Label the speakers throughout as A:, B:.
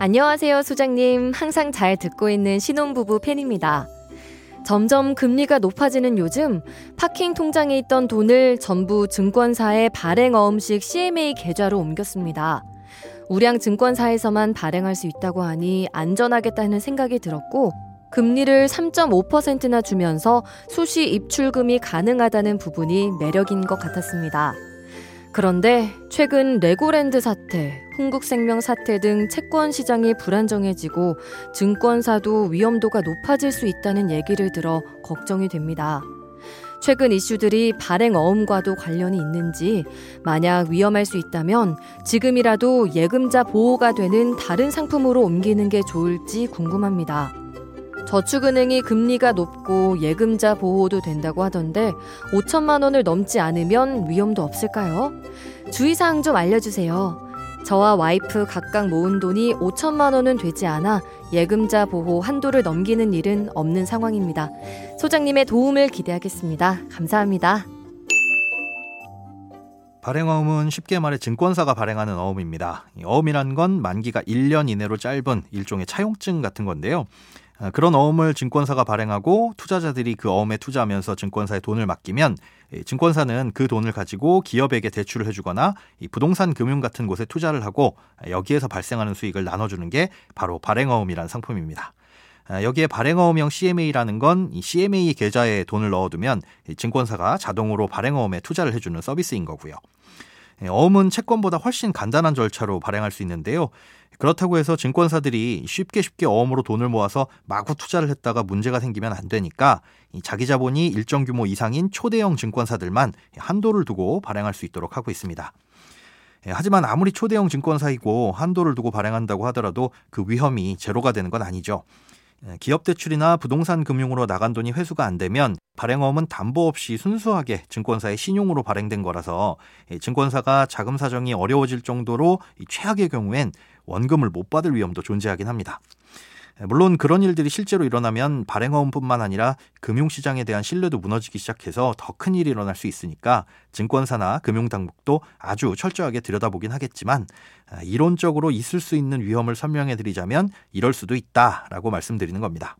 A: 안녕하세요, 소장님. 항상 잘 듣고 있는 신혼부부 팬입니다. 점점 금리가 높아지는 요즘 파킹 통장에 있던 돈을 전부 증권사의 발행어음식 CMA 계좌로 옮겼습니다. 우량 증권사에서만 발행할 수 있다고 하니 안전하겠다는 생각이 들었고 금리를 3.5%나 주면서 수시 입출금이 가능하다는 부분이 매력인 것 같았습니다. 그런데 최근 레고랜드 사태, 흥국생명 사태 등 채권 시장이 불안정해지고 증권사도 위험도가 높아질 수 있다는 얘기를 들어 걱정이 됩니다. 최근 이슈들이 발행 어음과도 관련이 있는지, 만약 위험할 수 있다면 지금이라도 예금자 보호가 되는 다른 상품으로 옮기는 게 좋을지 궁금합니다. 저축은행이 금리가 높고 예금자 보호도 된다고 하던데 5천만 원을 넘지 않으면 위험도 없을까요? 주의사항 좀 알려주세요. 저와 와이프 각각 모은 돈이 5천만 원은 되지 않아 예금자 보호 한도를 넘기는 일은 없는 상황입니다. 소장님의 도움을 기대하겠습니다. 감사합니다.
B: 발행어음은 쉽게 말해 증권사가 발행하는 어음입니다. 어음이란 건 만기가 1년 이내로 짧은 일종의 차용증 같은 건데요. 아, 그런 어음을 증권사가 발행하고 투자자들이 그 어음에 투자하면서 증권사에 돈을 맡기면 증권사는 그 돈을 가지고 기업에게 대출을 해주거나 부동산 금융 같은 곳에 투자를 하고 여기에서 발생하는 수익을 나눠주는 게 바로 발행어음이란 상품입니다. 아, 여기에 발행어음형 CMA라는 건 CMA 계좌에 돈을 넣어두면 증권사가 자동으로 발행어음에 투자를 해주는 서비스인 거고요. 어음은 채권보다 훨씬 간단한 절차로 발행할 수 있는데요. 그렇다고 해서 증권사들이 쉽게 쉽게 어음으로 돈을 모아서 마구 투자를 했다가 문제가 생기면 안 되니까 자기 자본이 일정 규모 이상인 초대형 증권사들만 한도를 두고 발행할 수 있도록 하고 있습니다. 예, 하지만 아무리 초대형 증권사이고 한도를 두고 발행한다고 하더라도 그 위험이 제로가 되는 건 아니죠. 예, 기업 대출이나 부동산 금융으로 나간 돈이 회수가 안 되면 발행어음은 담보 없이 순수하게 증권사의 신용으로 발행된 거라서 예, 증권사가 자금 사정이 어려워질 정도로 최악의 경우엔 원금을 못 받을 위험도 존재하긴 합니다. 물론 그런 일들이 실제로 일어나면 발행어음뿐만 아니라 금융시장에 대한 신뢰도 무너지기 시작해서 더 큰 일이 일어날 수 있으니까 증권사나 금융당국도 아주 철저하게 들여다보긴 하겠지만 아, 이론적으로 있을 수 있는 위험을 설명해 드리자면 이럴 수도 있다라고 말씀드리는 겁니다.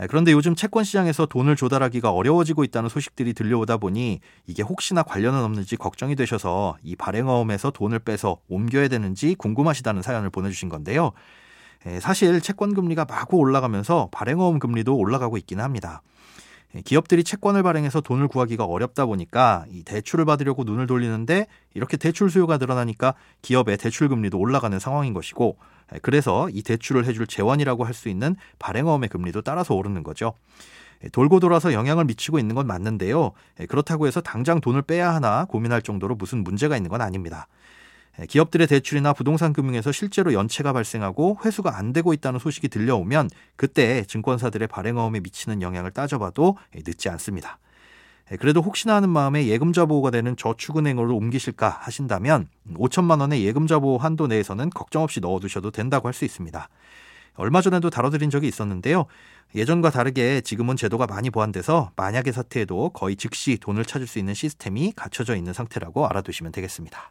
B: 예, 그런데 요즘 채권 시장에서 돈을 조달하기가 어려워지고 있다는 소식들이 들려오다 보니 이게 혹시나 관련은 없는지 걱정이 되셔서 이 발행어음에서 돈을 빼서 옮겨야 되는지 궁금하시다는 사연을 보내주신 건데요. 예, 사실 채권 금리가 마구 올라가면서 발행어음 금리도 올라가고 있기는 합니다. 예, 기업들이 채권을 발행해서 돈을 구하기가 어렵다 보니까 이 대출을 받으려고 눈을 돌리는데 이렇게 대출 수요가 늘어나니까 기업의 대출 금리도 올라가는 상황인 것이고 예, 그래서 이 대출을 해줄 재원이라고 할 수 있는 발행어음의 금리도 따라서 오르는 거죠. 예, 돌고 돌아서 영향을 미치고 있는 건 맞는데요. 그렇다고 해서 당장 돈을 빼야 하나 고민할 정도로 무슨 문제가 있는 건 아닙니다. 예, 기업들의 대출이나 부동산 금융에서 실제로 연체가 발생하고 회수가 안 되고 있다는 소식이 들려오면 그때 증권사들의 발행어음에 미치는 영향을 따져봐도 예, 늦지 않습니다. 예, 그래도 혹시나 하는 마음에 예금자 보호가 되는 저축은행으로 옮기실까 하신다면 5천만 원의 예금자 보호 한도 내에서는 걱정 없이 넣어두셔도 된다고 할 수 있습니다. 얼마 전에도 다뤄드린 적이 있었는데요. 예전과 다르게 지금은 제도가 많이 보완돼서 만약의 사태에도 거의 즉시 돈을 찾을 수 있는 시스템이 갖춰져 있는 상태라고 알아두시면 되겠습니다.